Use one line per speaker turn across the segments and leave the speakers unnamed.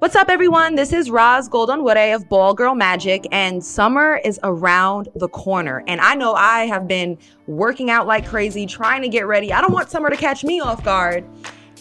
What's up, everyone? This is Ros Gold-Onwude of Ball Girl Magic, and summer is around the corner. And I know I have been working out like crazy, trying to get ready. I don't want summer to catch me off guard.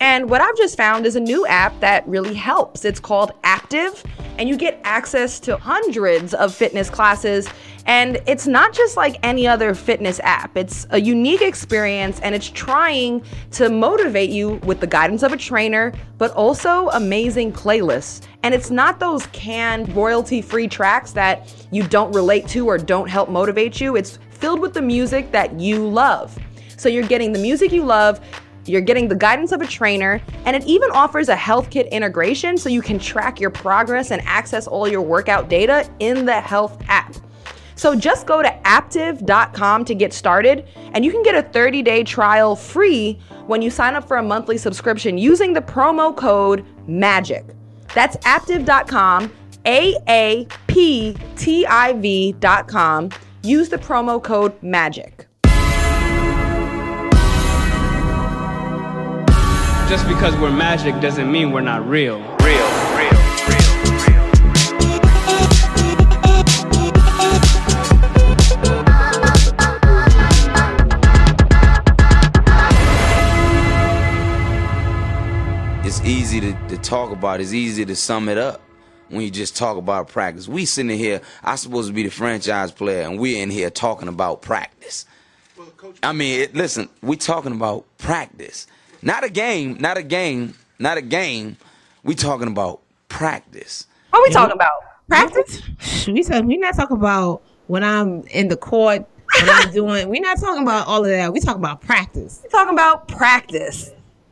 And what I've just found is a new app that really helps. It's called Aaptiv, and you get access to hundreds of fitness classes. And it's not just like any other fitness app, it's a unique experience and it's trying to motivate you with the guidance of a trainer, but also amazing playlists. And it's not those canned royalty free tracks that you don't relate to or don't help motivate you. It's filled with the music that you love. So you're getting the music you love you're getting the guidance of a trainer, and it even offers a HealthKit integration so you can track your progress and access all your workout data in the health app. So just go to aaptiv.com to get started, and you can get a 30 day trial free when you sign up for a monthly subscription using the promo code MAGIC. That's aaptiv.com, A A P T I V.com. Use the promo code MAGIC.
Just because we're magic doesn't mean we're not real.
Real, real,
talk about, it's easy to sum it up when you just talk about practice. We sitting here, I supposed to be the franchise player, and we're in here talking about practice. I mean, it, listen, we talking about practice. Not a game, not a game, not a game. We talking about practice.
What are we talking about?
Practice? We said we not talking about when I'm in the court, when I'm doing. We not talking about all of that. We talking about practice.
We're talking about practice.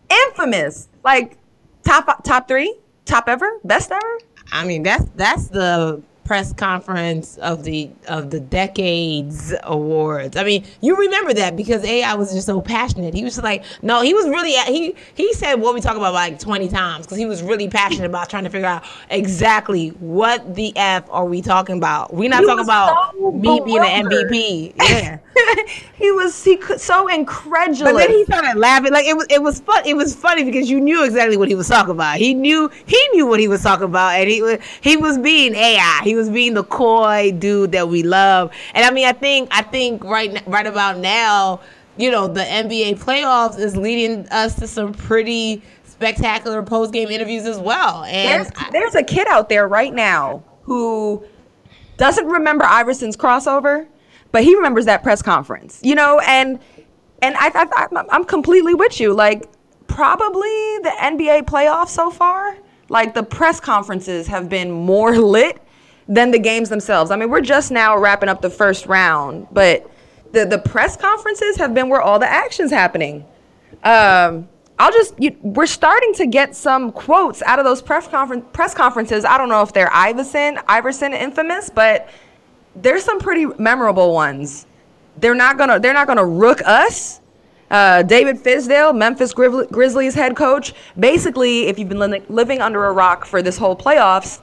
Infamous. Like top top three? Top ever? Best ever?
I mean, that's that's the press conference of the of the decades awards. I mean, you remember that because AI was just so passionate. He was like, no, he was really he he said what we talk about like twenty times because he was really passionate about trying to figure out exactly what the f are we talking about. We're not
He
talking about
so
me being an. MVP. Yeah.
he was he could, so incredulous.
But then he started laughing. Like it was, it was fun. It was funny because you knew exactly what he was talking about. He knew, he knew what he was talking about, and he was, he was being AI. He was being the coy dude that we love. And I mean, I think, I think right, right about now, you know, the NBA playoffs is leading us to some pretty spectacular post game interviews as well. And
there's, there's a kid out there right now who doesn't remember Iverson's crossover, but he remembers that press conference. You know, and and I, I, I'm completely with you. Like probably the NBA playoffs so far, like the press conferences have been more lit than the games themselves. I mean, we're just now wrapping up the first round, but the the press conferences have been where all the action's happening. Um, I'll just you, we're starting to get some quotes out of those press conference press conferences. I don't know if they're Iverson Iverson infamous, but there's some pretty memorable ones. They're not gonna they're not gonna rook us. Uh, David Fizdale, Memphis Grizz- Grizzlies head coach. Basically, if you've been li- living under a rock for this whole playoffs,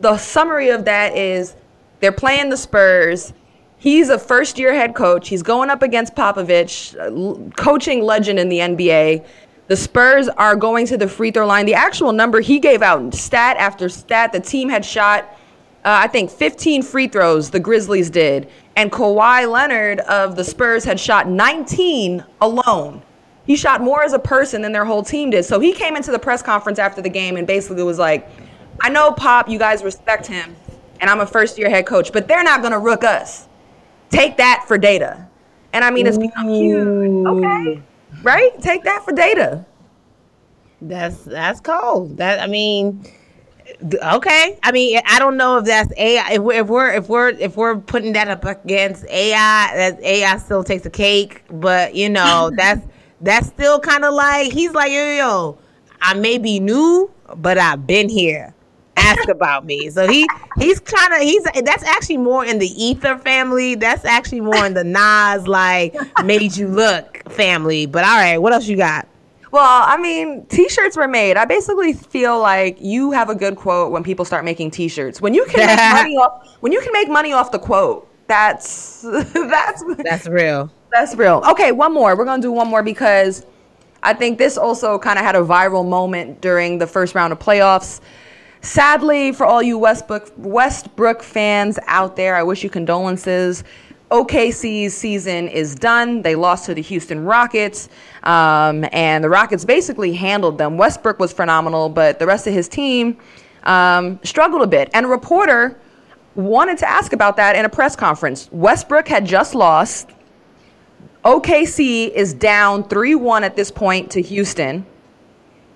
the summary of that is they're playing the Spurs. He's a first year head coach. He's going up against Popovich, l- coaching legend in the NBA. The Spurs are going to the free throw line. The actual number he gave out, stat after stat, the team had shot, uh, I think, 15 free throws, the Grizzlies did. And Kawhi Leonard of the Spurs had shot 19 alone. He shot more as a person than their whole team did. So he came into the press conference after the game and basically was like, I know Pop, you guys respect him, and I'm a first year head coach, but they're not going to rook us. Take that for data. And I mean, it's become huge. Okay. Right? Take that for data.
That's that's cold. That I mean, okay. I mean, I don't know if that's AI. If we're if we're if we're, if we're putting that up against AI, that AI still takes a cake. But you know, that's that's still kind of like he's like yo yo. yo, I may be new, but I've been here. Ask about me. So he he's kind of he's that's actually more in the Ether family. That's actually more in the Nas like made you look family. But all right, what else you got?
Well, I mean, t-shirts were made. I basically feel like you have a good quote when people start making t-shirts. When you can make money off when you can make money off the quote, that's that's
That's real.
that's real. Okay, one more. We're gonna do one more because I think this also kind of had a viral moment during the first round of playoffs. Sadly, for all you Westbrook Westbrook fans out there, I wish you condolences. OKC's season is done. They lost to the Houston Rockets, um, and the Rockets basically handled them. Westbrook was phenomenal, but the rest of his team um, struggled a bit. And a reporter wanted to ask about that in a press conference. Westbrook had just lost. OKC is down 3 1 at this point to Houston.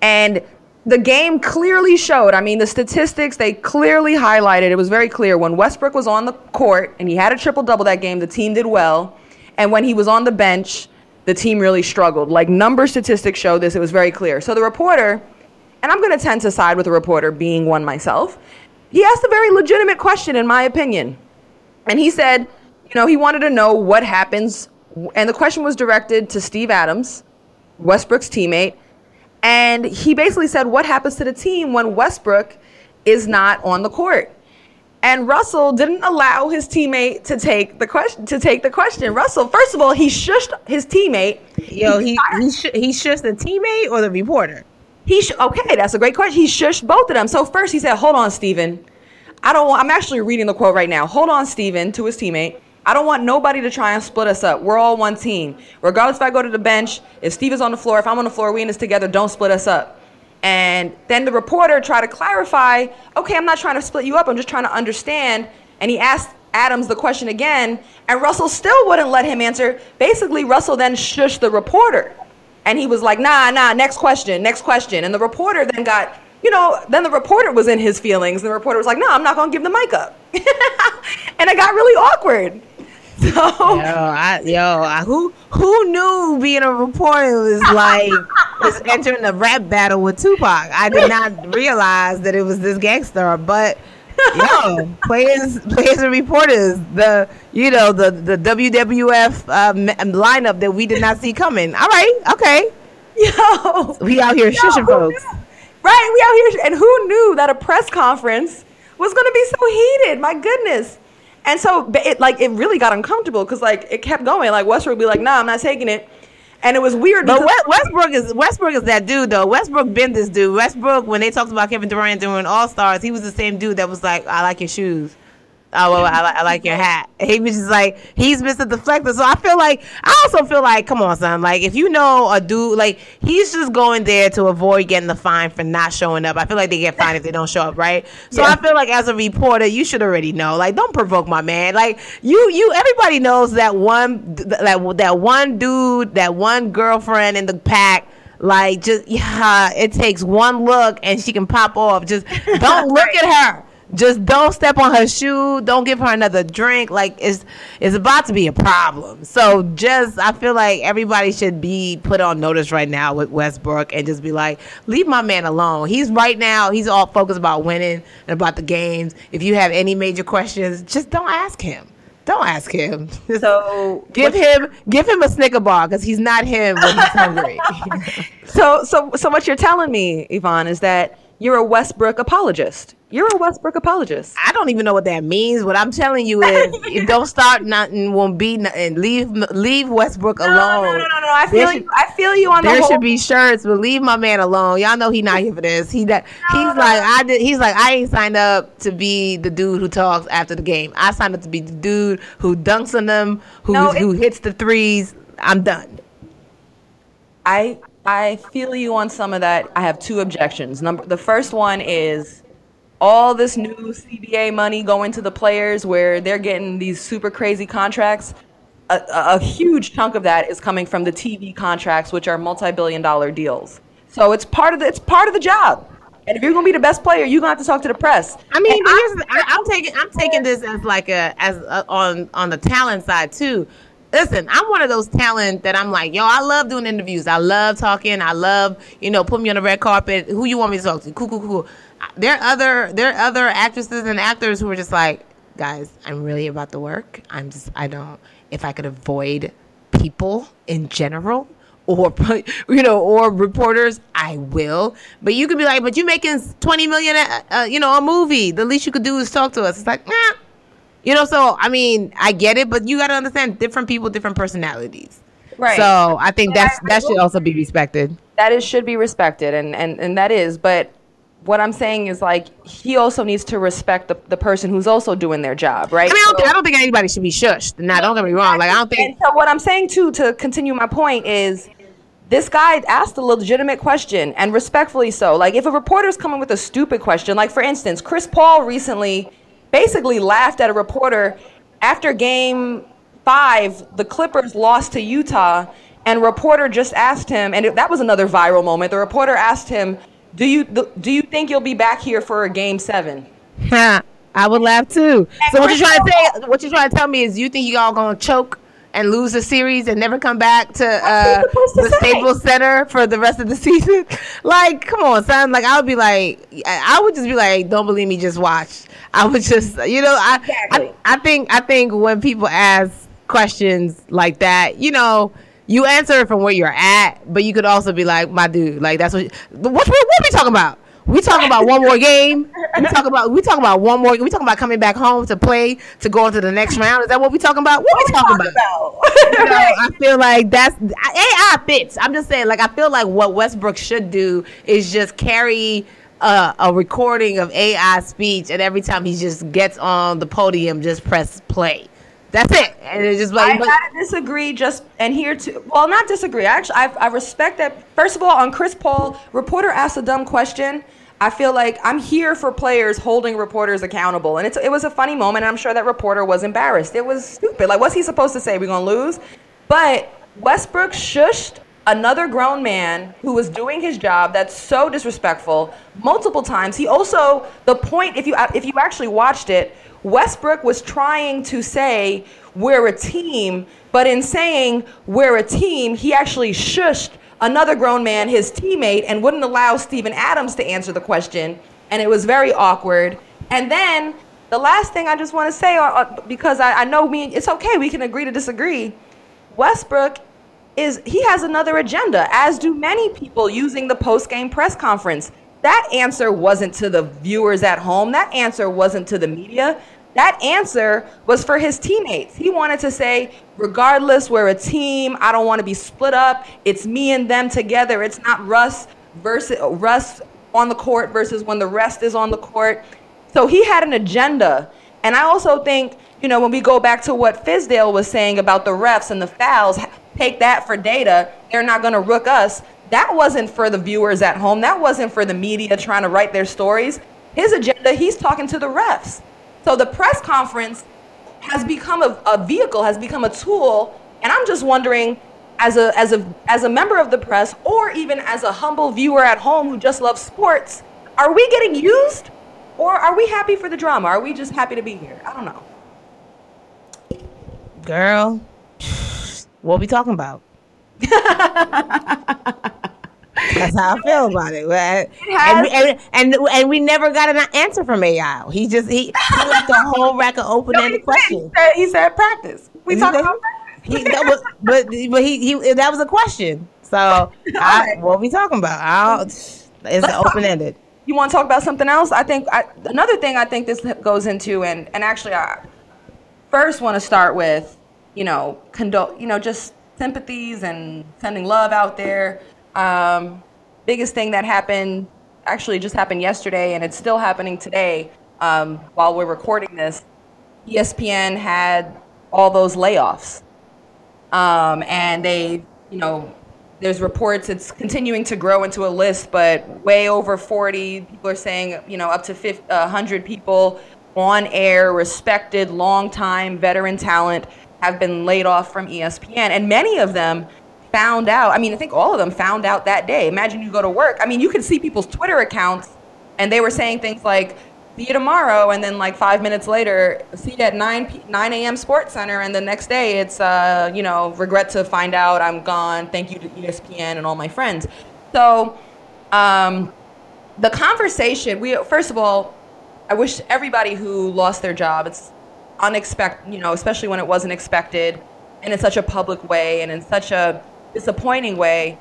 And the game clearly showed, I mean, the statistics, they clearly highlighted, it was very clear. When Westbrook was on the court and he had a triple double that game, the team did well. And when he was on the bench, the team really struggled. Like number statistics show this, it was very clear. So the reporter, and I'm going to tend to side with the reporter, being one myself, he asked a very legitimate question, in my opinion. And he said, you know, he wanted to know what happens. And the question was directed to Steve Adams, Westbrook's teammate. And he basically said, What happens to the team when Westbrook is not on the court? And Russell didn't allow his teammate to take the question. To take the question, Russell. First of all, he shushed his teammate.
Yo, he he sh- he shushed the teammate or the reporter.
He sh- okay, that's a great question. He shushed both of them. So first he said, "Hold on, Steven. I don't want. I'm actually reading the quote right now. Hold on, Steven, to his teammate. I don't want nobody to try and split us up. We're all one team. Regardless if I go to the bench, if Steve is on the floor, if I'm on the floor, we in this together. Don't split us up." And then the reporter tried to clarify, "Okay, I'm not trying to split you up. I'm just trying to understand." And he asked Adams the question again, and Russell still wouldn't let him answer. Basically, Russell then shushed the reporter. And he was like, nah, nah, next question, next question. And the reporter then got, you know, then the reporter was in his feelings. And the reporter was like, no, I'm not going to give the mic up. and it got really awkward. So,
Yo, I, yo, I, who who knew being a reporter was like was entering a rap battle with Tupac? I did not realize that it was this gangster, but yo, players, players and reporters, the you know the the WWF um, lineup that we did not see coming. All right, okay,
yo,
we out here
yo,
shushing folks.
knew? Right, we out here. And who knew that a press conference was going to be so heated? My goodness. And so it like it really got uncomfortable because like it kept going. Like Westbrook would be like, "Nah, I'm not taking it," and it was weird.
But Westbrook is Westbrook is that dude though. Westbrook been this dude. Westbrook, when they talked about Kevin Durant doing All Stars, he was the same dude that was like, "I like your shoes." Oh well, I, I like your hat. He was just like he's Mr. Deflector. So I feel like I also feel like, come on, son. Like if you know a dude, like he's just going there to avoid getting the fine for not showing up. I feel like they get fined if they don't show up, right? So
Yeah.
I feel like as a reporter, you should already know. Like don't provoke my man. Like you, you, everybody knows that one, that that one dude, that one girlfriend in the pack. Like just yeah, it takes one look and she can pop off. Just don't look at her. Just don't step on her shoe. Don't give her another drink. Like it's it's about to be a problem. So just I feel like everybody should be put on notice right now with Westbrook and just be like, leave my man alone. He's right now. He's all focused about winning and about the games. If you have any major questions, just don't ask him. Don't ask him. Just
so
give him give him a Snicker bar because he's not him when he's hungry.
So, so, so what you're telling me, Yvonne, is that you're a Westbrook apologist. You're a Westbrook apologist.
I don't even know what that means. What I'm telling you is, if don't start nothing, won't be nothing. Leave leave Westbrook alone.
No, no, no, no, no. I
There
feel
should-
you. I feel you on the
There should be shirts, but leave my man alone. Y'all know he not here for this. He that he's
no.
like I did. He's like I ain't signed up to be the dude who talks after the game. I signed up to be the dude who dunks on them, who
No,
who hits the threes. I'm done.
I I feel you on some of that. I have two objections. Number the first one is all this new CBA money going to the players where they're getting these super crazy contracts. A, a, huge chunk of that is coming from the TV contracts, which are multi-billion dollar deals. So it's part of the it's part of the job. And if you're gonna be the best player, you're gonna have to talk to the press.
I mean, I, I'm taking I'm taking this as like a as a, on on the talent side too. Listen, I'm one of those talent that I'm like, yo, I love doing interviews. I love talking. I love, you know, put me on the red carpet. Who you want me to talk to? Cool, cool, cool. There are other there are other actresses and actors who are just like, guys, I'm really about the work. I'm just I don't if I could avoid people in general or you know or reporters i will. But you could be like but you're making 20 million uh, uh, you know a movie. The least you could do is talk to us. It's like nah. You know so i mean i get it but you got to understand different people different personalities.
Right.
so i think
And
that's
I- I
that should also be respected.
That is should be respected and and and that is but what I'm saying is like he also needs to respect the, the person who's also doing their job, right?
I mean, I don't,
So-
I don't think anybody should be shushed. Now, don't get me wrong. Like, I don't think.
And so what I'm saying too, to continue my point, is this guy asked a legitimate question and respectfully so. Like if a reporter's coming with a stupid question, like for instance, Chris Paul recently basically laughed at a reporter after game five, the Clippers lost to Utah, and reporter just asked him, and it, that was another viral moment. The reporter asked him, "Do you do you think you'll be back here for a game seven?
I would laugh too. So what you're trying to say? What you're trying to tell me is you think y'all gonna choke and lose the series and never come back to uh,
he supposed to
the
say?
Staples Center for the rest of the season? like, come on, son. Like, I would be like, I I would just be like, don't believe me, just watch. I would just, you know, I,
Exactly.
I, I think, I think when people ask questions like that, you know. You answer from where you're at, but you could also be like, "My dude, like that's what." What, what, what we talking about? We talking about one more game. We talk about we talking about one more. We talking about coming back home to play to go into the next round. Is that what we talking about? What we talking about? You know, I feel like that's AI fits. I'm just saying, like I feel like what Westbrook should do is just carry a, a recording of AI speech, and every time he just gets on the podium, just press play. That's it, and it's just like.
I gotta disagree. Just and here to well, not disagree. Actually, I, I respect that. First of all, on Chris Paul, reporter asked a dumb question. I feel like I'm here for players holding reporters accountable, and it's it was a funny moment. And I'm sure that reporter was embarrassed. It was stupid. Like, what's he supposed to say? We're gonna lose? But Westbrook shushed another grown man who was doing his job. That's so disrespectful multiple times. He also the point if you if you actually watched it. Westbrook was trying to say we're a team, but in saying we're a team, he actually shushed another grown man, his teammate, and wouldn't allow Steven Adams to answer the question. And it was very awkward. And then the last thing I just want to say, uh, uh, because I, I know we, it's okay, we can agree to disagree. Westbrook is he has another agenda, as do many people using the post game press conference. That answer wasn't to the viewers at home. That answer wasn't to the media. That answer was for his teammates. He wanted to say, regardless, we're a team. I don't want to be split up. It's me and them together. It's not Russ versus Russ on the court versus when the rest is on the court. So he had an agenda. And I also think, you know, when we go back to what Fizdale was saying about the refs and the fouls, take that for data. They're not going to rook us. That wasn't for the viewers at home. That wasn't for the media trying to write their stories. His agenda, he's talking to the refs. So the press conference has become a, a vehicle, has become a tool. And I'm just wondering, as a, as, a, as a member of the press, or even as a humble viewer at home who just loves sports, are we getting used? Or are we happy for the drama? Are we just happy to be here? I don't know.
girl, what are we talking about? That's how I feel about it. Right? And, we, and, and and we never got an answer from AI. He just he, he left a whole rack of open ended
He
questions.
said, he said practice. We talking about practice.
He, that was, but but he, he that was a question. So I, what we talking about? I don't, it's open ended.
You want to talk about something else? I think I, another thing I think this goes into, and and actually, I first want to start with, you know, condole, you know, just sympathies and sending love out there. Um, biggest thing that happened, actually, just happened yesterday, and it's still happening today. Um, while we're recording this, ESPN had all those layoffs, um, and they, you know, there's reports it's continuing to grow into a list, but way over 40 people are saying, you know, up to 50, uh, 100 people on air, respected, long-time veteran talent have been laid off from ESPN, and many of them found out. I mean, I think all of them found out that day. Imagine you go to work. I mean, you could see people's Twitter accounts, and they were saying things like, "See you tomorrow," and then like five minutes later, "See you at 9 p- 9 a.m. SportsCenter," and the next day it's, uh, you know, regret to find out I'm gone. Thank you to ESPN and all my friends. So, um, the conversation. We first of all, I wish everybody who lost their job. It's unexpected, you know, especially when it wasn't expected, and in such a public way, and in such a disappointing way.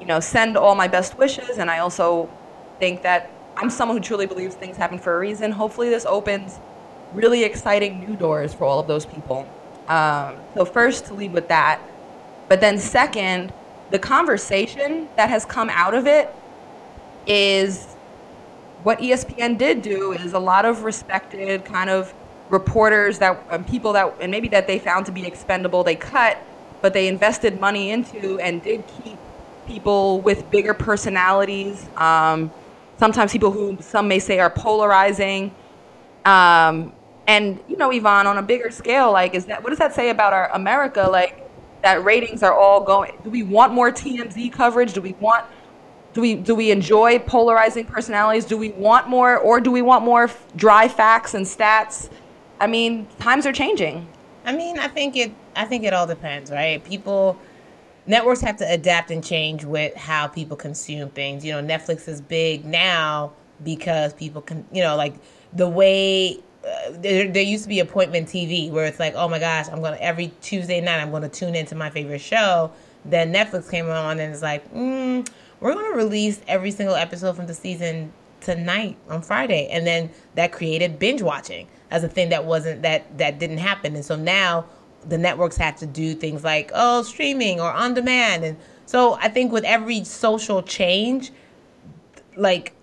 You know, send all my best wishes, and I also think that I'm someone who truly believes things happen for a reason. Hopefully, this opens really exciting new doors for all of those people. Um, so, first, to lead with that. But then, second, the conversation that has come out of it is what ESPN did do is a lot of respected kind of reporters that um, people that and maybe that they found to be expendable they cut, but they invested money into and did keep people with bigger personalities. Um, sometimes people who some may say are polarizing. Um, and you know, Yvonne, on a bigger scale, like, is that what does that say about our America? Like, that ratings are all going. Do we want more TMZ coverage? Do we want? Do we do we enjoy polarizing personalities? Do we want more, or do we want more dry facts and stats? I mean, times are changing.
I mean, I think it. I think it all depends, right? People, networks have to adapt and change with how people consume things. You know, Netflix is big now because people can. You know, like the way uh, there, there used to be appointment TV where it's like, oh my gosh, I'm gonna every Tuesday night I'm gonna tune into my favorite show. Then Netflix came on and it's like, mm, we're gonna release every single episode from the season tonight on Friday, and then that created binge watching as a thing that wasn't that that didn't happen, and so now the networks have to do things like oh streaming or on demand, and so I think with every social change, like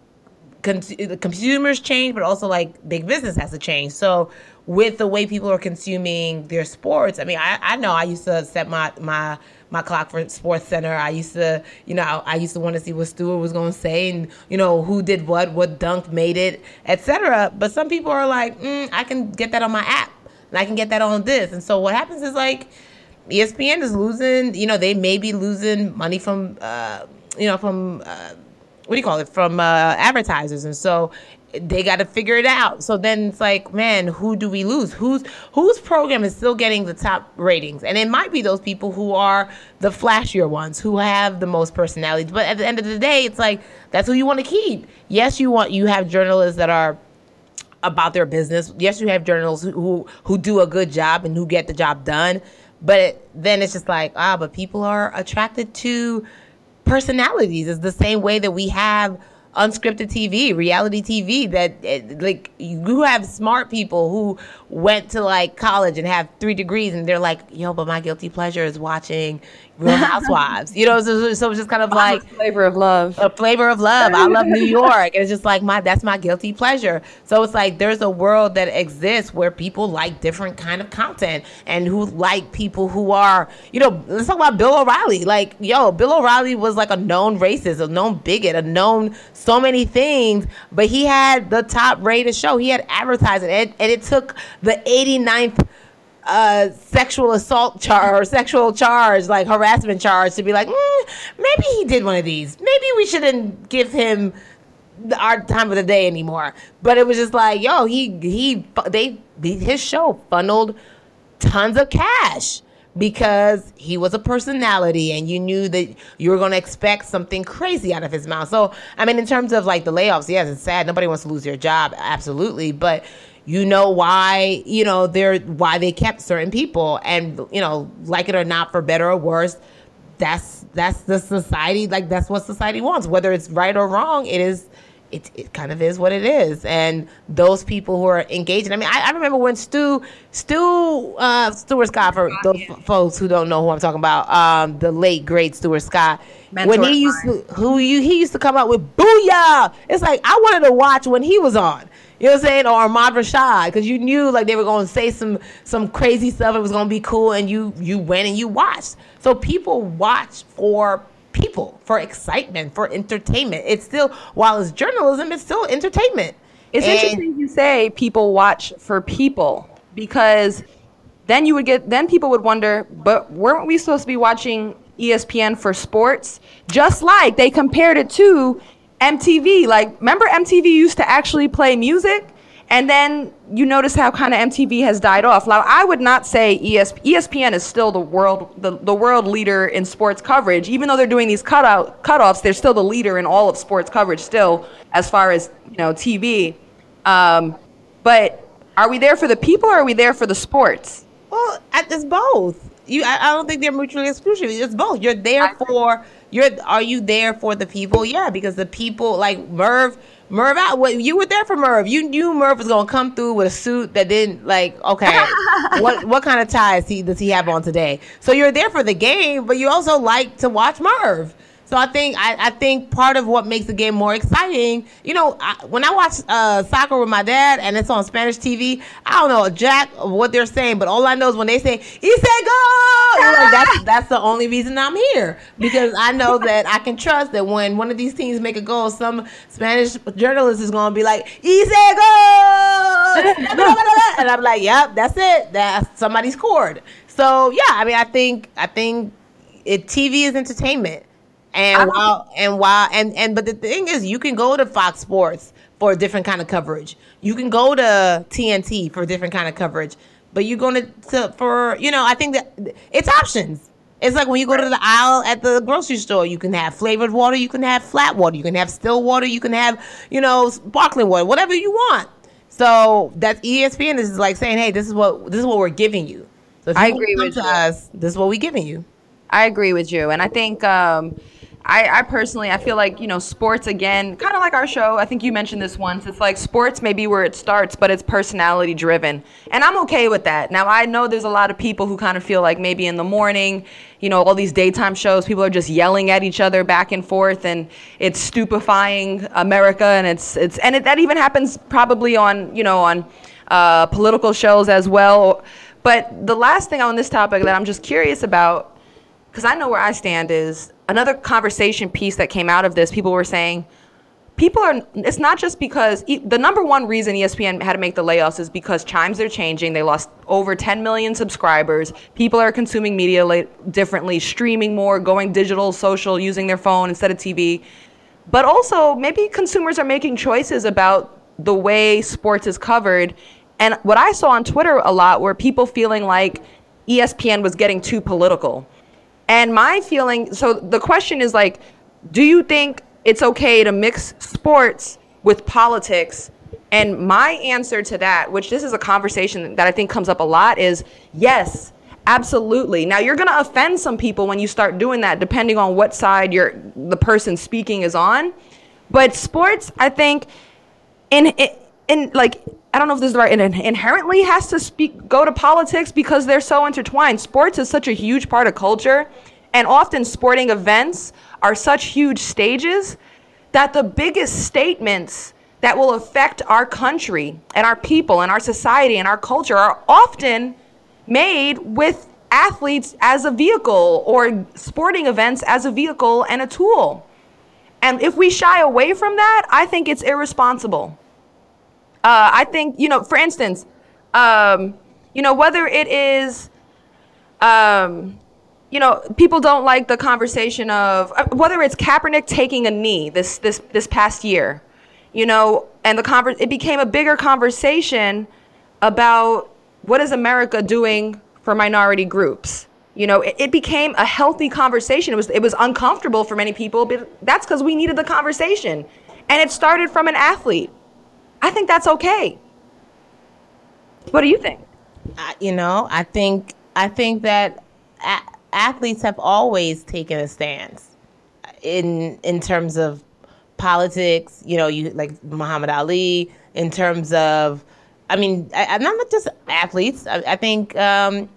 cons- the consumers change, but also like big business has to change. So with the way people are consuming their sports, I mean, I, I know I used to set my my my clock for SportsCenter. I used to, you know, I used to want to see what Stuart was going to say and you know who did what, what dunk made it, etc. But some people are like, mm, I can get that on my app and I can get that on this. And so what happens is like. ESPN is losing, you know, they may be losing money from, uh, you know, from uh, what do you call it from uh, advertisers. And so they got to figure it out. So then it's like man who do we lose? Who's whose program is still getting the top ratings? And it might be those people who are the flashier ones who have the most personalities. But at the end of the day it's like that's who you want to keep. Yes you want you have journalists that are about their business. Yes you have journalists who who, who do a good job and who get the job done. But then it's just like ah but people are attracted to personalities. Is the same way that we have unscripted TV, reality TV that eh, like you have smart people who went to like college and have three degrees and they're like, yo, but my guilty pleasure is watching Real Housewives. you know, so, so it's just kind of like a
flavor of love.
a flavor of love. I love New York. And it's just like my that's my guilty pleasure. So it's like there's a world that exists where people like different kind of content and who like people who are, you know, let's talk about Bill O'Reilly. Like, yo, Bill O'Reilly was like a known racist, a known bigot, a known so many things, but he had the top rated show. He had advertising and, and it took the 89th uh, sexual assault charge or sexual charge, like harassment charge, to be like, mm, maybe he did one of these. Maybe we shouldn't give him our time of the day anymore. But it was just like, yo, he he they his show funneled tons of cash because he was a personality and you knew that you were going to expect something crazy out of his mouth. So, I mean, in terms of like the layoffs, yes, it's sad. Nobody wants to lose their job, absolutely. But you know why, you know, they're why they kept certain people. And, you know, like it or not, for better or worse, that's that's the society like that's what society wants. Whether it's right or wrong it is it, it kind of is what it is. And those people who are engaging i mean i, I remember when stu stu uh stuart scott for those f- folks who don't know who i'm talking about um the late great stuart scott when he used to who you he used to come out with booyah! It's like i wanted to watch when he was on you know what I'm saying? Or Ahmad Rashad, because you knew like they were going to say some some crazy stuff. It was going to be cool, and you you went and you watched. So people watch for people, for excitement, for entertainment. It's still while it's journalism, it's still entertainment.
It's
And-
interesting you say people watch for people because then you would get then people would wonder, but weren't we supposed to be watching ESPN for sports? Just like they compared it to MTV. Like remember MTV used to actually play music? And then you notice how kind of MTV has died off. Now, I would not say ESP, ESPN is still the world the, the world leader in sports coverage. Even though they're doing these cutout cutoffs, they're still the leader in all of sports coverage still, as far as you know TV. Um, but are we there for the people or are we there for the sports?
Well, I- it's both. You, I, I don't think they're mutually exclusive. It's both. You're there for you're. Are you there for the people? Yeah, because the people like Merv. Merv, out. What you were there for Merv? You knew Merv was gonna come through with a suit that didn't like. Okay, what what kind of ties he does he have on today? So you're there for the game, but you also like to watch Merv. So I think I, I think part of what makes the game more exciting, you know, I, when I watch uh, soccer with my dad and it's on Spanish TV, I don't know jack of what they're saying, but all I know is when they say "he said go," like, that's that's the only reason I'm here because I know that I can trust that when one of these teams make a goal, some Spanish journalist is going to be like "he said go," and I'm like, "Yep, that's it. That somebody scored." So yeah, I mean, I think I think it TV is entertainment. And while and while and and but the thing is, you can go to Fox Sports for a different kind of coverage. You can go to TNT for a different kind of coverage. But you're going to, to for you know, I think that it's options. It's like when you go to the aisle at the grocery store, you can have flavored water, you can have flat water, you can have still water, you can have, you know, sparkling water, whatever you want. So that's ESPN This is like saying, hey, this is what this is what we're giving you. So if you
I agree
come
with
to
you.
us. This is what we're giving you.
I agree with you, and I think um, I, I personally I feel like you know sports again, kind of like our show. I think you mentioned this once. It's like sports may be where it starts, but it's personality driven, and I'm okay with that. Now I know there's a lot of people who kind of feel like maybe in the morning, you know, all these daytime shows, people are just yelling at each other back and forth, and it's stupefying America, and it's it's and it, that even happens probably on you know on uh, political shows as well. But the last thing on this topic that I'm just curious about because I know where I stand is another conversation piece that came out of this. People were saying people are. It's not just because e- the number one reason ESPN had to make the layoffs is because chimes are changing. They lost over 10 million subscribers. People are consuming media la- differently, streaming more, going digital, social, using their phone instead of TV. But also, maybe consumers are making choices about the way sports is covered. And what I saw on Twitter a lot were people feeling like ESPN was getting too political. And my feeling, so the question is like, do you think it's okay to mix sports with politics? And my answer to that, which this is a conversation that I think comes up a lot, is yes, absolutely. Now you're going to offend some people when you start doing that, depending on what side you're, the person speaking is on. But sports, I think, in in like I don't know if this is the right, inherently has to speak go to politics because they're so intertwined. Sports is such a huge part of culture, and often sporting events are such huge stages that the biggest statements that will affect our country and our people and our society and our culture are often made with athletes as a vehicle or sporting events as a vehicle and a tool. And if we shy away from that, I think it's irresponsible. Uh, I think, you know, for instance, um, you know, whether it is, um, you know, people don't like the conversation of uh, whether it's Kaepernick taking a knee this this this past year, you know, and the conver- it became a bigger conversation about what is America doing for minority groups. You know, it, it became a healthy conversation. It was it was uncomfortable for many people, but that's because we needed the conversation, and it started from an athlete. I think that's okay. What do you think?
I- you know, I think I think that a- athletes have always taken a stance in in terms of politics. You know, you like Muhammad Ali in terms of. I mean, I, I'm not just athletes. I, I think um,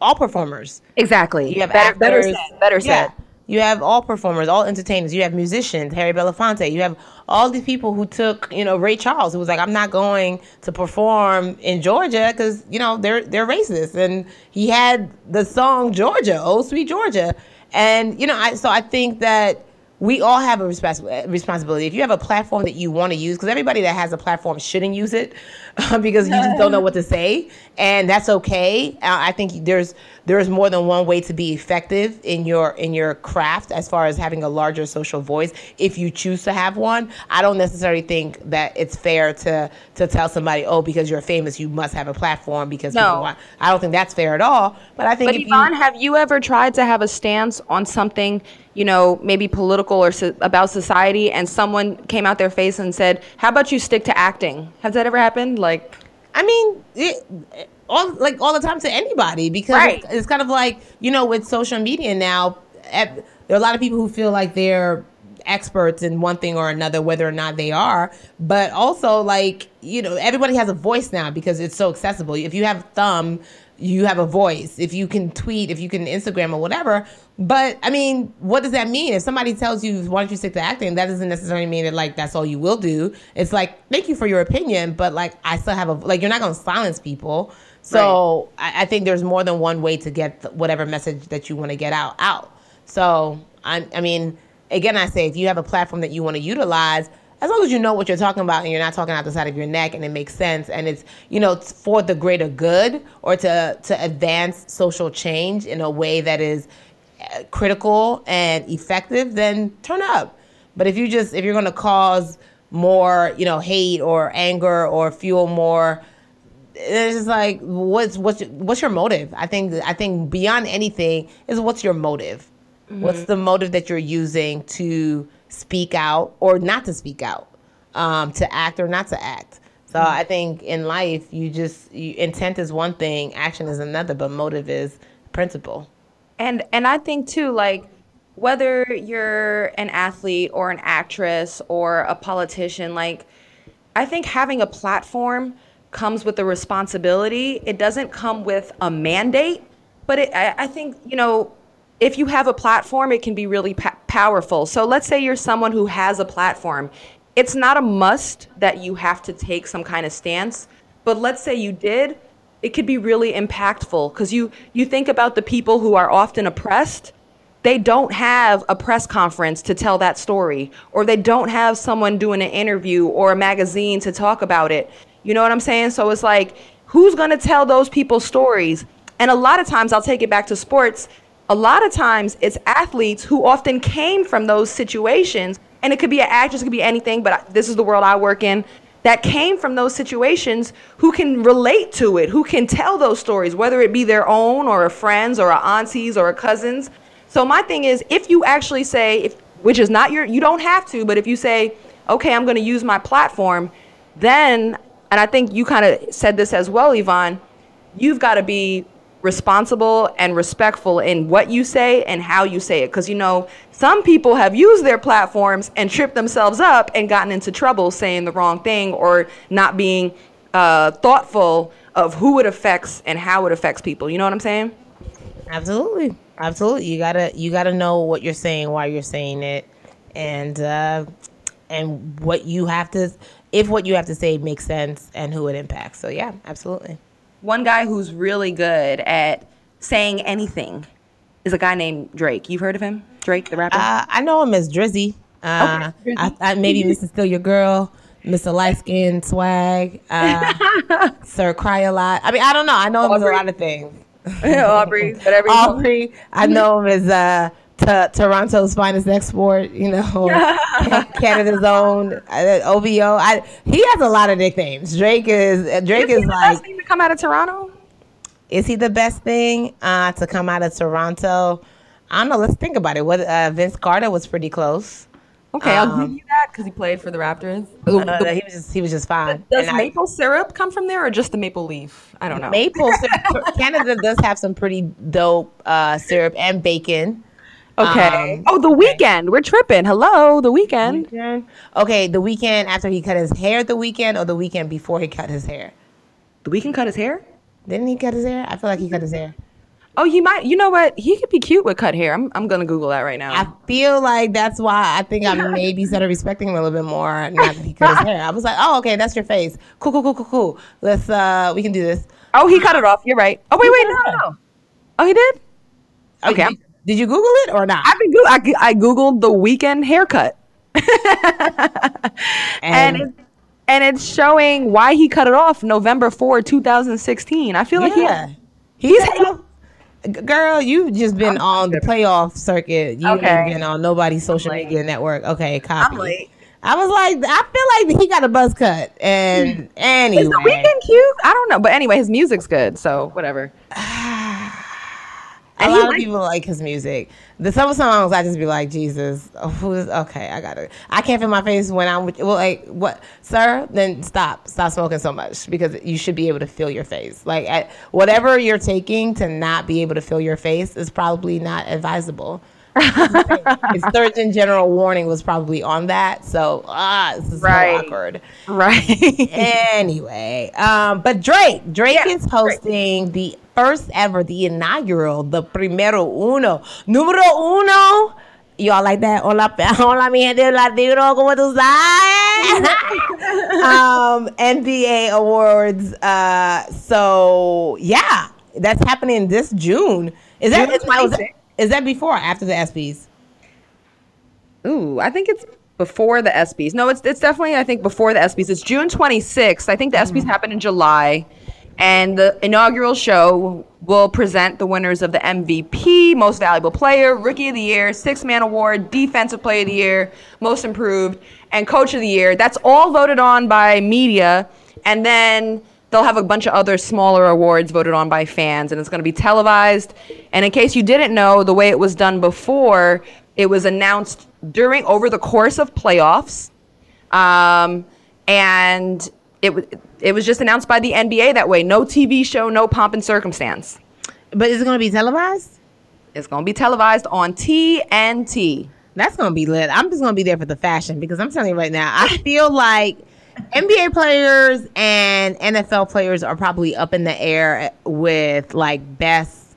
all performers.
Exactly.
You have
better, better
actors.
said. Better
Yeah.
said.
You have all performers, all entertainers. You have musicians, Harry Belafonte. You have all these people who took, you know, Ray Charles, who was like, "I'm not going to perform in Georgia because you know they're they're racist," and he had the song Georgia, "Oh Sweet Georgia," and you know, I so I think that we all have a respons- responsibility. If you have a platform that you want to use, because everybody that has a platform shouldn't use it because you just don't know what to say, and that's okay. I think there's there's more than one way to be effective in your in your craft as far as having a larger social voice. If you choose to have one, I don't necessarily think that it's fair to to tell somebody, oh, because you're famous, you must have a platform because
No.
want. I don't think that's fair at all. But I think
But
if
Yvonne,
you,
have you ever tried to have a stance on something, you know, maybe political or so, about society, and someone came out their face and said, "How about you stick to acting?" Has that ever happened? Like,
I mean, it, all like all the time to anybody because
Right.
it's, it's kind of like you know with social media now. At, there are a lot of people who feel like they're experts in one thing or another, whether or not they are. But also, like you know, everybody has a voice now because it's so accessible. If you have thumb. You have a voice, if you can tweet, if you can Instagram or whatever. But I mean, what does that mean? If somebody tells you why don't you stick to acting, that doesn't necessarily mean that like that's all you will do. It's like thank you for your opinion, but like I still have a like you're not gonna silence people. So I, I think there's more than one way to get th- whatever message that you want to get out out. So I, I mean, again, I say if you have a platform that you want to utilize, as long as you know what you're talking about and you're not talking out the side of your neck and it makes sense and it's you know it's for the greater good or to to advance social change in a way that is uh, critical and effective, then turn up. But if you just if you're going to cause more, you know, hate or anger or fuel more it's just like what's what's what's your motive? I think I think beyond anything is what's your motive. What's the motive that you're using to speak out or not to speak out, um, to act or not to act? So I think in life, you just you, intent is one thing, action is another, but motive is principle.
And and I think too, like whether you're an athlete or an actress or a politician, like I think having a platform comes with a responsibility. It doesn't come with a mandate, but it, I, I think you know if you have a platform, it can be really pa- powerful. So let's say you're someone who has a platform. It's not a must that you have to take some kind of stance, but let's say you did, it could be really impactful because you you think about the people who are often oppressed they don't have a press conference to tell that story or they don't have someone doing an interview or a magazine to talk about it you know what i'm saying so it's like who's to tell those people's stories and a lot of times i'll take it back to sports a lot of times it's athletes who often came from those situations and it could be an actress it could be anything but this is the world i work in that came from those situations who can relate to it, who can tell those stories, whether it be their own or a friend's or a auntie's or a cousin's. So my thing is, if you actually say, if, which is not your, you don't have to, but if you say, okay, I'm going to use my platform, then, and I think you kind of said this as well, Yvonne, you've got to be responsible and respectful in what you say and how you say it. Because, you know, some people have used their platforms and tripped themselves up and gotten into trouble saying the wrong thing or not being uh, thoughtful of who it affects and how it affects people. You know what I'm saying?
Absolutely, absolutely. You gotta you gotta know what you're saying, why you're saying it, and uh, and what you have to if what you have to say makes sense and who it impacts. So yeah, absolutely.
One guy who's really good at saying anything is a guy named Drake. You've heard of him? Drake, the rapper?
Uh, I know him as Drizzy. Uh,
Okay.
I, I, maybe Mr. Still Your Girl, Mr. Light Skin Swag, uh, Sir Cry a Lot. I mean, I don't know. I know him as a lot of things.
Aubrey, whatever you call him.
Aubrey. I know him as uh, t- Toronto's finest export. You know, Canada's own uh, OVO. I, he has a lot of nicknames. Drake is uh, Drake
Is he
is
the
like.
best thing to come out of Toronto?
Is he the best thing uh, to come out of Toronto? I don't know. Let's think about it. What uh, Vince Carter was pretty close.
Okay, I'll
Um,
give you that because he played for the Raptors.
Uh, he was just he was just fine.
Does
And I-
maple syrup come from there or just the maple leaf? I don't know.
maple syrup? Canada does have some pretty dope uh, syrup and bacon.
Okay.
Um,
oh, the Weeknd. We're tripping. Hello, the Weeknd.
Okay, the Weeknd after he cut his hair, the Weeknd or the Weeknd before he cut his hair.
The Weeknd cut his hair.
Didn't he cut his hair? I feel like he cut his hair.
Oh, he might. You know what? He could be cute with cut hair. I'm. I'm gonna Google that right now.
I feel like that's why I think I maybe started respecting him a little bit more. Not that he cut his hair. I was like, oh, okay, that's your face. Cool, cool, cool, cool, cool. Let's uh, we can do this.
oh, he cut it off. You're right. Oh, wait, wait, no, no, no. Oh, he did. Okay.
Did, did you Google it or not?
I've been. Go- I, I googled the Weeknd haircut, and it, and it's showing why he cut it off November 4, 2016. I feel like he.
yeah,
He's.
Girl, you've just been on the playoff circuit. You
Okay.
ain't been on nobody's social media network. Okay, copy.
I'm late.
I was like, I feel like he got a buzz cut. And anyway,
Is the Weeknd cute? I don't know, but anyway, his music's good, so whatever.
a lot of people like his music. The some songs I just be like, Jesus, oh, who is okay? I got to I can't feel my face when I'm with. Well, like what, sir? Then stop, stop smoking so much because you should be able to feel your face. Like at, whatever you're taking to not be able to feel your face is probably not advisable. His Surgeon General warning was probably on that. So ah, this is so awkward.
Right.
anyway, um, but Drake, Drake
Yeah,
is hosting the first ever, the inaugural, the primero uno, número uno. Y'all like that? Hola, hola, mi gente latino, como tú sabes? um, NBA awards. Uh, so yeah, that's happening this June. Is that,
June
is, that,
26th.
is that before or after the ESPYS?
Ooh, I think it's before the ESPYS. No, it's it's definitely I think before the ESPYS. It's June 26th. I think the ESPYS happen in July, and the inaugural show will present the winners of the MVP, Most Valuable Player, Rookie of the Year, Sixth Man Award, Defensive Player of the Year, Most Improved, and Coach of the Year. That's all voted on by media, and then they'll have a bunch of other smaller awards voted on by fans, and it's going to be televised. And in case you didn't know, the way it was done before, it was announced during over the course of playoffs, um, and it w- it was just announced by the NBA that way. No TV show, no pomp and circumstance.
But is it going to be televised?
It's going to be televised on TNT.
That's gonna be lit. I'm just gonna be there for the fashion because I'm telling you right now, I feel like NBA players and NFL players are probably up in the air with like best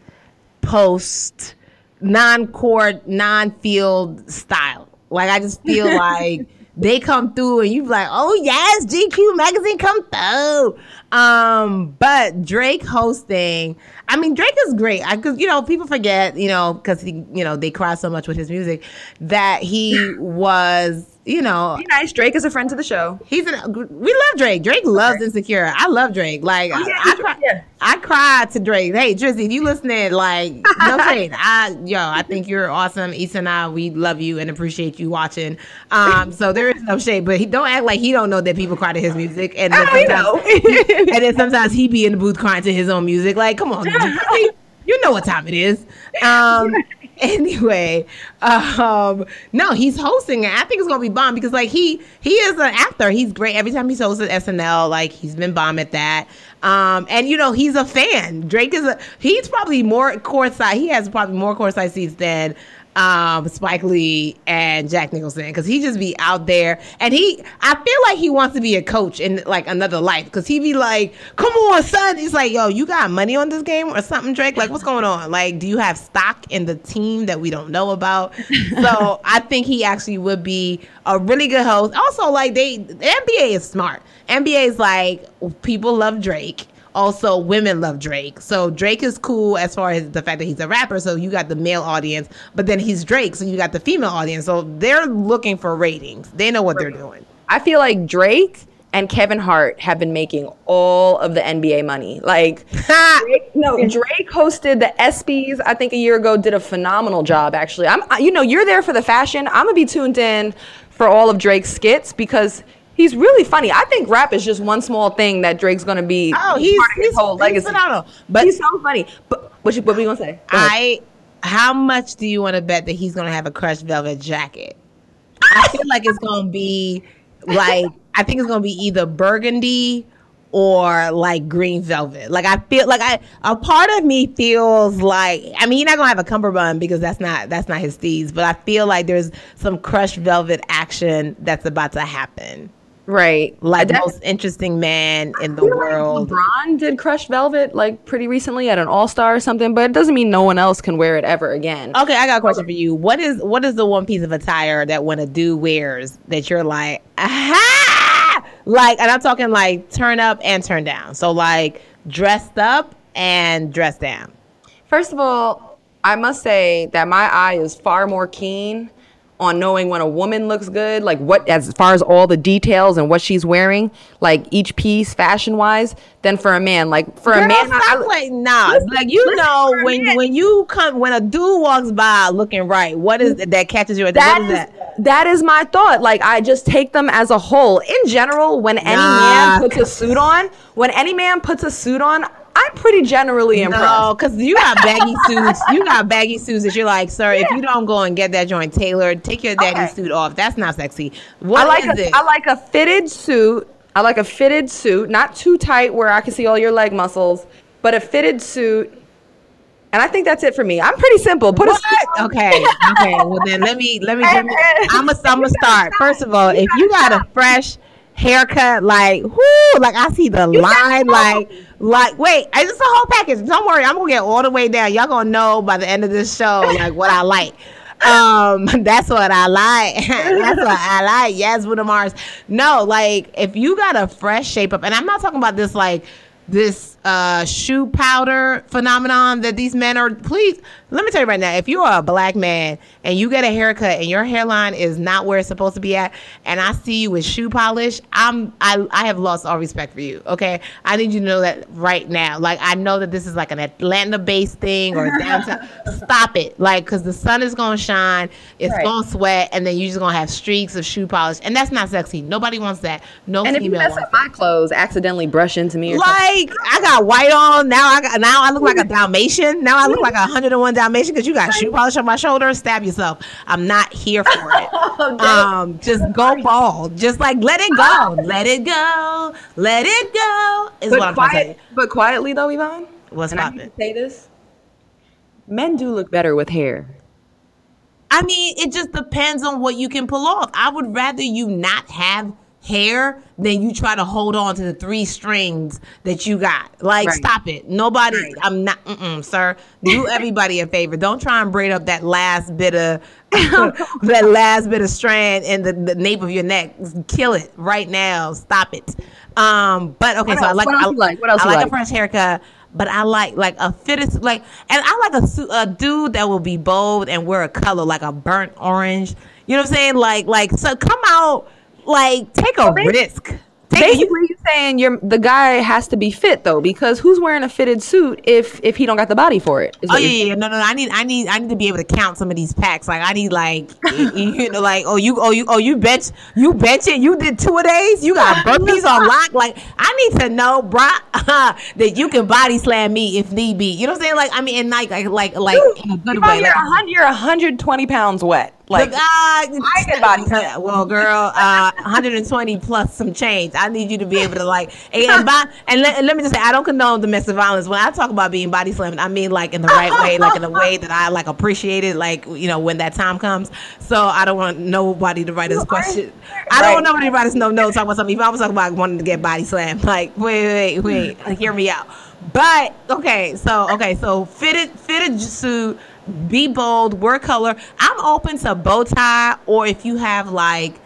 post non-court, non-field style. Like I just feel like they come through and you be like, oh yes, GQ magazine come through. Um, but Drake hosting, I mean Drake is great. I cause you know, people forget, you know, because he, you know, they cry so much with his music that he was, you know,
Be nice. Drake is a friend to the show.
He's an we love Drake. Drake loves Insecure. I love Drake. Like
Oh, yeah,
I, I, cry,
yeah.
I cried to Drake. Hey Drizzy, if you listening, like no shade. I yo, I think you're awesome. Issa and I, we love you and appreciate you watching. Um, so there is no shade, but he don't act like he don't know that people cry to his music, and then
I
sometimes, and then sometimes he be in the booth crying to his own music. Like, come on, you know what time it is. Um, anyway, um, no, he's hosting. I think it's gonna be bomb because like he he is an actor. He's great every time he's at SNL. Like he's been bomb at that. Um, and you know he's a fan. Drake is a he's probably more courtside. He has probably more courtside seats than um Spike Lee and Jack Nicholson because he just be out there. And he I feel like he wants to be a coach in like another life because he be like come on son. He's like yo you got money on this game or something Drake? Like what's going on? Like do you have stock in the team that we don't know about? So I think he actually would be a really good host. Also like they the NBA is smart. NBA is like people love Drake also women love Drake. So Drake is cool as far as the fact that he's a rapper. So you got the male audience, but then he's Drake, so you got the female audience. So they're looking for ratings. They know what they're doing.
I feel like Drake and Kevin Hart have been making all of the NBA money. Like, Drake, no, Drake hosted the ESPYS. I think a year ago, did a phenomenal job. Actually, I'm, you know, you're there for the fashion. I'm gonna be tuned in for all of Drake's skits because he's really funny. I think rap is just one small thing that Drake's gonna be.
Oh, he's,
part of his
he's,
whole
he's
legacy.
phenomenal. But
he's so funny. But what you, what were you gonna say? Go.
I, how much do you want to bet that he's gonna have a crushed velvet jacket? I feel like it's gonna be like I think it's gonna be either burgundy or like green velvet. Like I feel like I a part of me feels like I mean he's not gonna have a cummerbund because that's not that's not his steez, but I feel like there's some crushed velvet action that's about to happen.
Right.
Like
That-
most interesting man in the world.
LeBron did crushed velvet like pretty recently at an All Star or something, but it doesn't mean no one else can wear it ever again.
Okay, I got a question for you. What is what is the one piece of attire that when a dude wears that you're like, aha! Like, and I'm talking like turn up and turn down. So like dressed up and dressed down.
First of all, I must say that my eye is far more keen on knowing when a woman looks good, like what as far as all the details and what she's wearing, like each piece fashion wise, than for a man. Like for a man,
stop
I-
playing. Nah,
Listen,
like you know when
man-
when you come when a dude walks by looking right, what is it that catches your
That
attention? What is
is
that?
that is my thought. Like I just take them as a whole. In general, when any
Nah.
man puts a suit on, when any man puts a suit on, I'm pretty generally impressed.
No, because you got baggy suits. You got baggy suits that you're like, sir, if you don't go and get that joint tailored, take your daddy
Okay.
suit off. That's not sexy. What
I like
is
a,
it?
I like a fitted suit. I like a fitted suit, not too tight where I can see all your leg muscles, but a fitted suit. And I think that's it for me. I'm pretty simple. Put a suit.
Okay, okay. Well then let me let me. Let me I'm gonna I'm gonna start. First of all, if you got a fresh haircut, like whoo, like I see the line, like like wait, it's a whole package. Don't worry, I'm gonna get all the way down. Y'all gonna know by the end of this show like what I like. Um, that's what I like. that's what I like. Yes, with the Mars. No, like if you got a fresh shape up, and I'm not talking about this like this uh, shoe powder phenomenon that these men are. Please, let me tell you right now, if you are a black man and you get a haircut and your hairline is not where it's supposed to be at, and I see you with shoe polish, I'm I I have lost all respect for you. Okay, I need you to know that right now. Like I know that this is like an Atlanta-based thing or downtown. Stop it, like because the sun is gonna shine, it's
Right.
gonna sweat, and then you're just gonna have streaks of shoe polish, and that's not sexy. Nobody wants that. No
And if you mess up my clothes, accidentally brush into me or something.
Like I got white on now. I got now I look like a Dalmatian. Now I look like a 101 Dalmatian because you got shoe polish on my shoulder. Stab yourself. I'm not here for it. um, just go bald. Just like let it go. Let it go. Let it go. Is what
But,
I'm
quiet, but quietly though, Yvonne.
What's
and I hate to say this. Men do look better with hair.
I mean, it just depends on what you can pull off. I would rather you not have hair then you try to hold on to the three strings that you got. Like,
Right.
stop it. Nobody,
Right.
I'm not, sir. Do everybody a favor. Don't try and braid up that last bit of, that last bit of strand in the, the nape of your neck. Kill it right now. Stop it. Um, but okay,
What
so I like,
What else
I,
like? What else
I like,
like?
a fresh haircut. But I like like a fitted like, and I like a, a dude that will be bold and wear a color like a burnt orange. You know what I'm saying? Like like so come out like take a risk. Take
Basically, you saying you're the guy has to be fit though, because who's wearing a fitted suit if if he don't got the body for it?
Oh yeah, yeah, yeah. no, no, no. I need, I need, I need to be able to count some of these packs. Like, I need, like, you, know, like, oh, you, oh, you, oh, you bench, you bench it. You did two of days. You got burpees on lock. Like, I need to know, bro, that you can body slam me if need be. You know what I'm saying? Like, I mean, and like, like, like, like in a good way.
you're
Like,
hundred, you're 120 pounds wet. Like
Look, uh, I
can body slam.
Well, girl, uh, 120 plus some change. I need you to be able to like, and, and, by, and, let, and let me just say, I don't condone domestic violence. When I talk about being body slammed, I mean like in the right way, like in a way that I like appreciate it, like you know when that time comes. So I don't want nobody to write us question. I don't want nobody to write us no notes talking about something. If I was talking about wanting to get body slammed, like wait, wait, wait, like, hear me out. But okay, so okay, so fitted fitted suit, be bold, wear color. I'm open to bow tie, or if you have like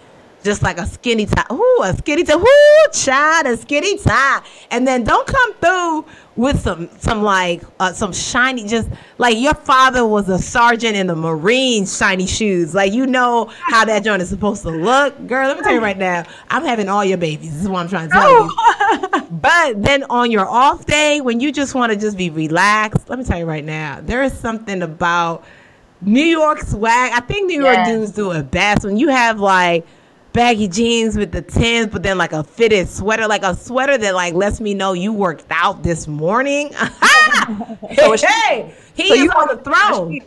just like a skinny tie. Ooh, a skinny tie. Ooh, child, a skinny tie. And then don't come through with some some like uh, some shiny, just like your father was a sergeant in the Marines, shiny shoes. Like you know how that joint is supposed to look, girl. Let me tell you right now, I'm having all your babies. This is what I'm trying to tell you. But then on your off day, when you just want to just be relaxed, let me tell you right now, there is something about New York swag. I think New York
Yes.
dudes do it best when you have like baggy jeans with the tins, but then like a fitted sweater, like a sweater that like lets me know you worked out this morning.
So it's-
hey, he
so
is on the throne.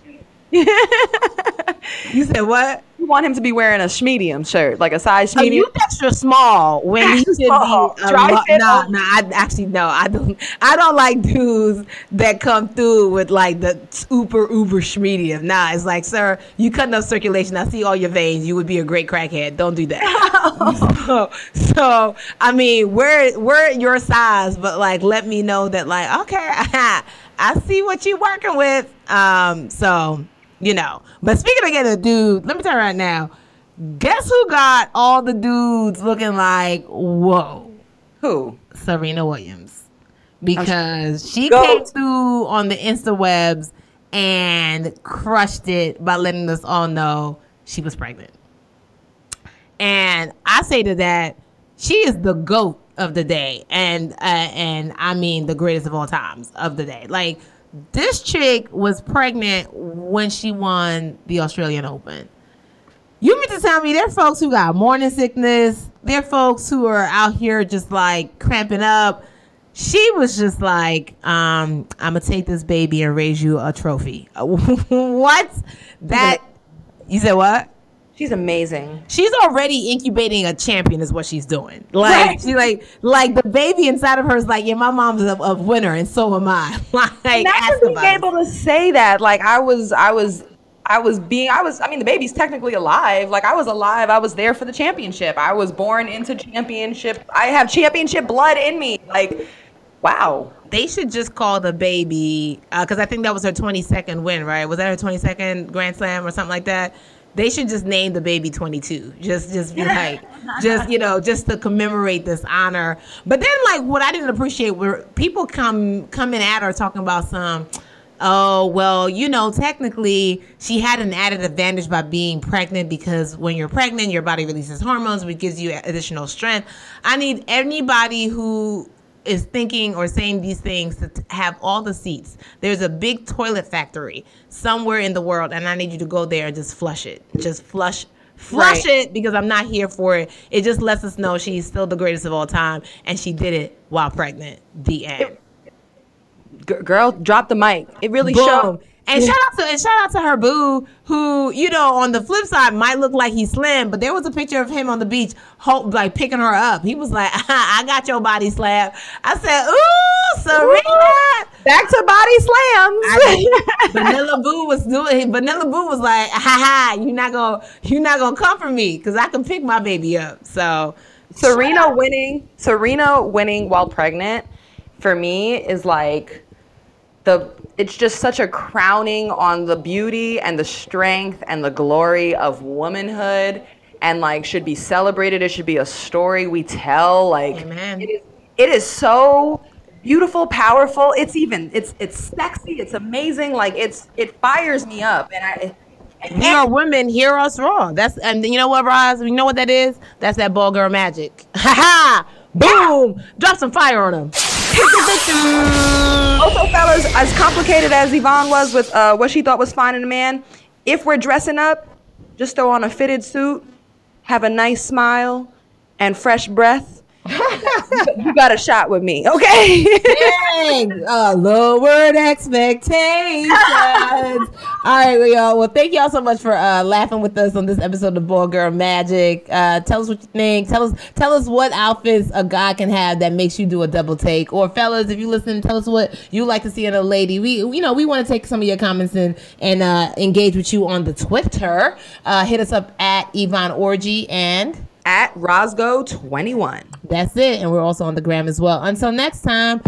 you said what?
you want him to be wearing a medium shirt, like a size
Oh,
medium.
you extra small when he
Extra
should
small.
be. a
Dry
lo-
fit
no, no, I actually no, I don't. I don't like dudes that come through with like the super uber schmedium. Nah, it's like, sir, you cutting up circulation. I see all your veins. You would be a great crackhead. Don't do that. so, so, I mean, we're we're your size, but like, let me know that like, okay, I see what you're working with. Um, so you know. But speaking of dude, let me tell you right now. Guess who got all the dudes looking like whoa?
Who?
Serena Williams. Because she
Go.
came through on the Instawebs and crushed it by letting us all know she was pregnant. And I say to that, she is the goat of the day, and uh, and I mean the greatest of all times of the day. Like this chick was pregnant when she won the Australian Open. You mean to tell me there are folks who got morning sickness? There are folks who are out here just like cramping up. She was just like, um, I'm gonna take this baby and raise you a trophy. what? That you said what?
She's amazing.
She's already incubating a champion, is what she's doing. Like
Right.
she like like the baby inside of her is like, yeah, my mom's a, a winner, and so am I. like, ask
being able to say that. Like I was, I was I was being, I was, I mean, the baby's technically alive. Like I was alive. I was there for the championship. I was born into championship. I have championship blood in me. Like, wow.
They should just call the baby uh, because I think that was her 22nd win, right? Was that her 22nd Grand Slam or something like that? They should just name the baby 22. Just, just be like, just you know, just to commemorate this honor. But then, like, what I didn't appreciate were people come coming at her talking about some oh, well, you know, technically she had an added advantage by being pregnant because when you're pregnant, your body releases hormones, which gives you additional strength. I need anybody who is thinking or saying these things to have all the seats. There's a big toilet factory somewhere in the world, and I need you to go there and just flush it. Just flush. Flush right. it because I'm not here for it. It just lets us know she's still the greatest of all time, and she did it while pregnant. The end
girl, drop the mic. It really
Boom.
showed.
And shout out to and shout out to her boo, who you know on the flip side might look like he's slim, but there was a picture of him on the beach, like picking her up. He was like, "I got your body slap." I said, "Ooh, Serena,
Ooh, back to body
slams." Vanilla Boo was doing. Vanilla Boo was like, "Ha ha, you're not gonna you're not gonna come for me because I can pick my baby up." So
Serena winning, Serena winning while pregnant, for me is like the it's just such a crowning on the beauty and the strength and the glory of womanhood and like should be celebrated it should be a story we tell like. It, is, it is so beautiful powerful it's even it's it's sexy it's amazing like it's it fires me up and i
we are women, hear us raw. That's and you know what, Ros? You know what that is? That's that ball girl magic. Ha ha! Boom! Drop some fire on them.
also, fellas, as complicated as Yvonne was with uh, what she thought was fine in a man, if we're dressing up, just throw on a fitted suit, have a nice smile, and fresh breath you got a shot with me, okay?
Dang, uh, lowered expectations. All right, well, y'all. Well, thank y'all so much for uh, laughing with us on this episode of Ball Girl Magic. Uh, tell us what you think. Tell us, tell us what outfits a guy can have that makes you do a double take. Or fellas, if you listen, tell us what you like to see in a lady. We, you know, we want to take some of your comments and and uh, engage with you on the Twitter. Uh, hit us up at Yvonne Orji and
at Rosgo21.
That's it. And we're also on the gram as well. Until next time.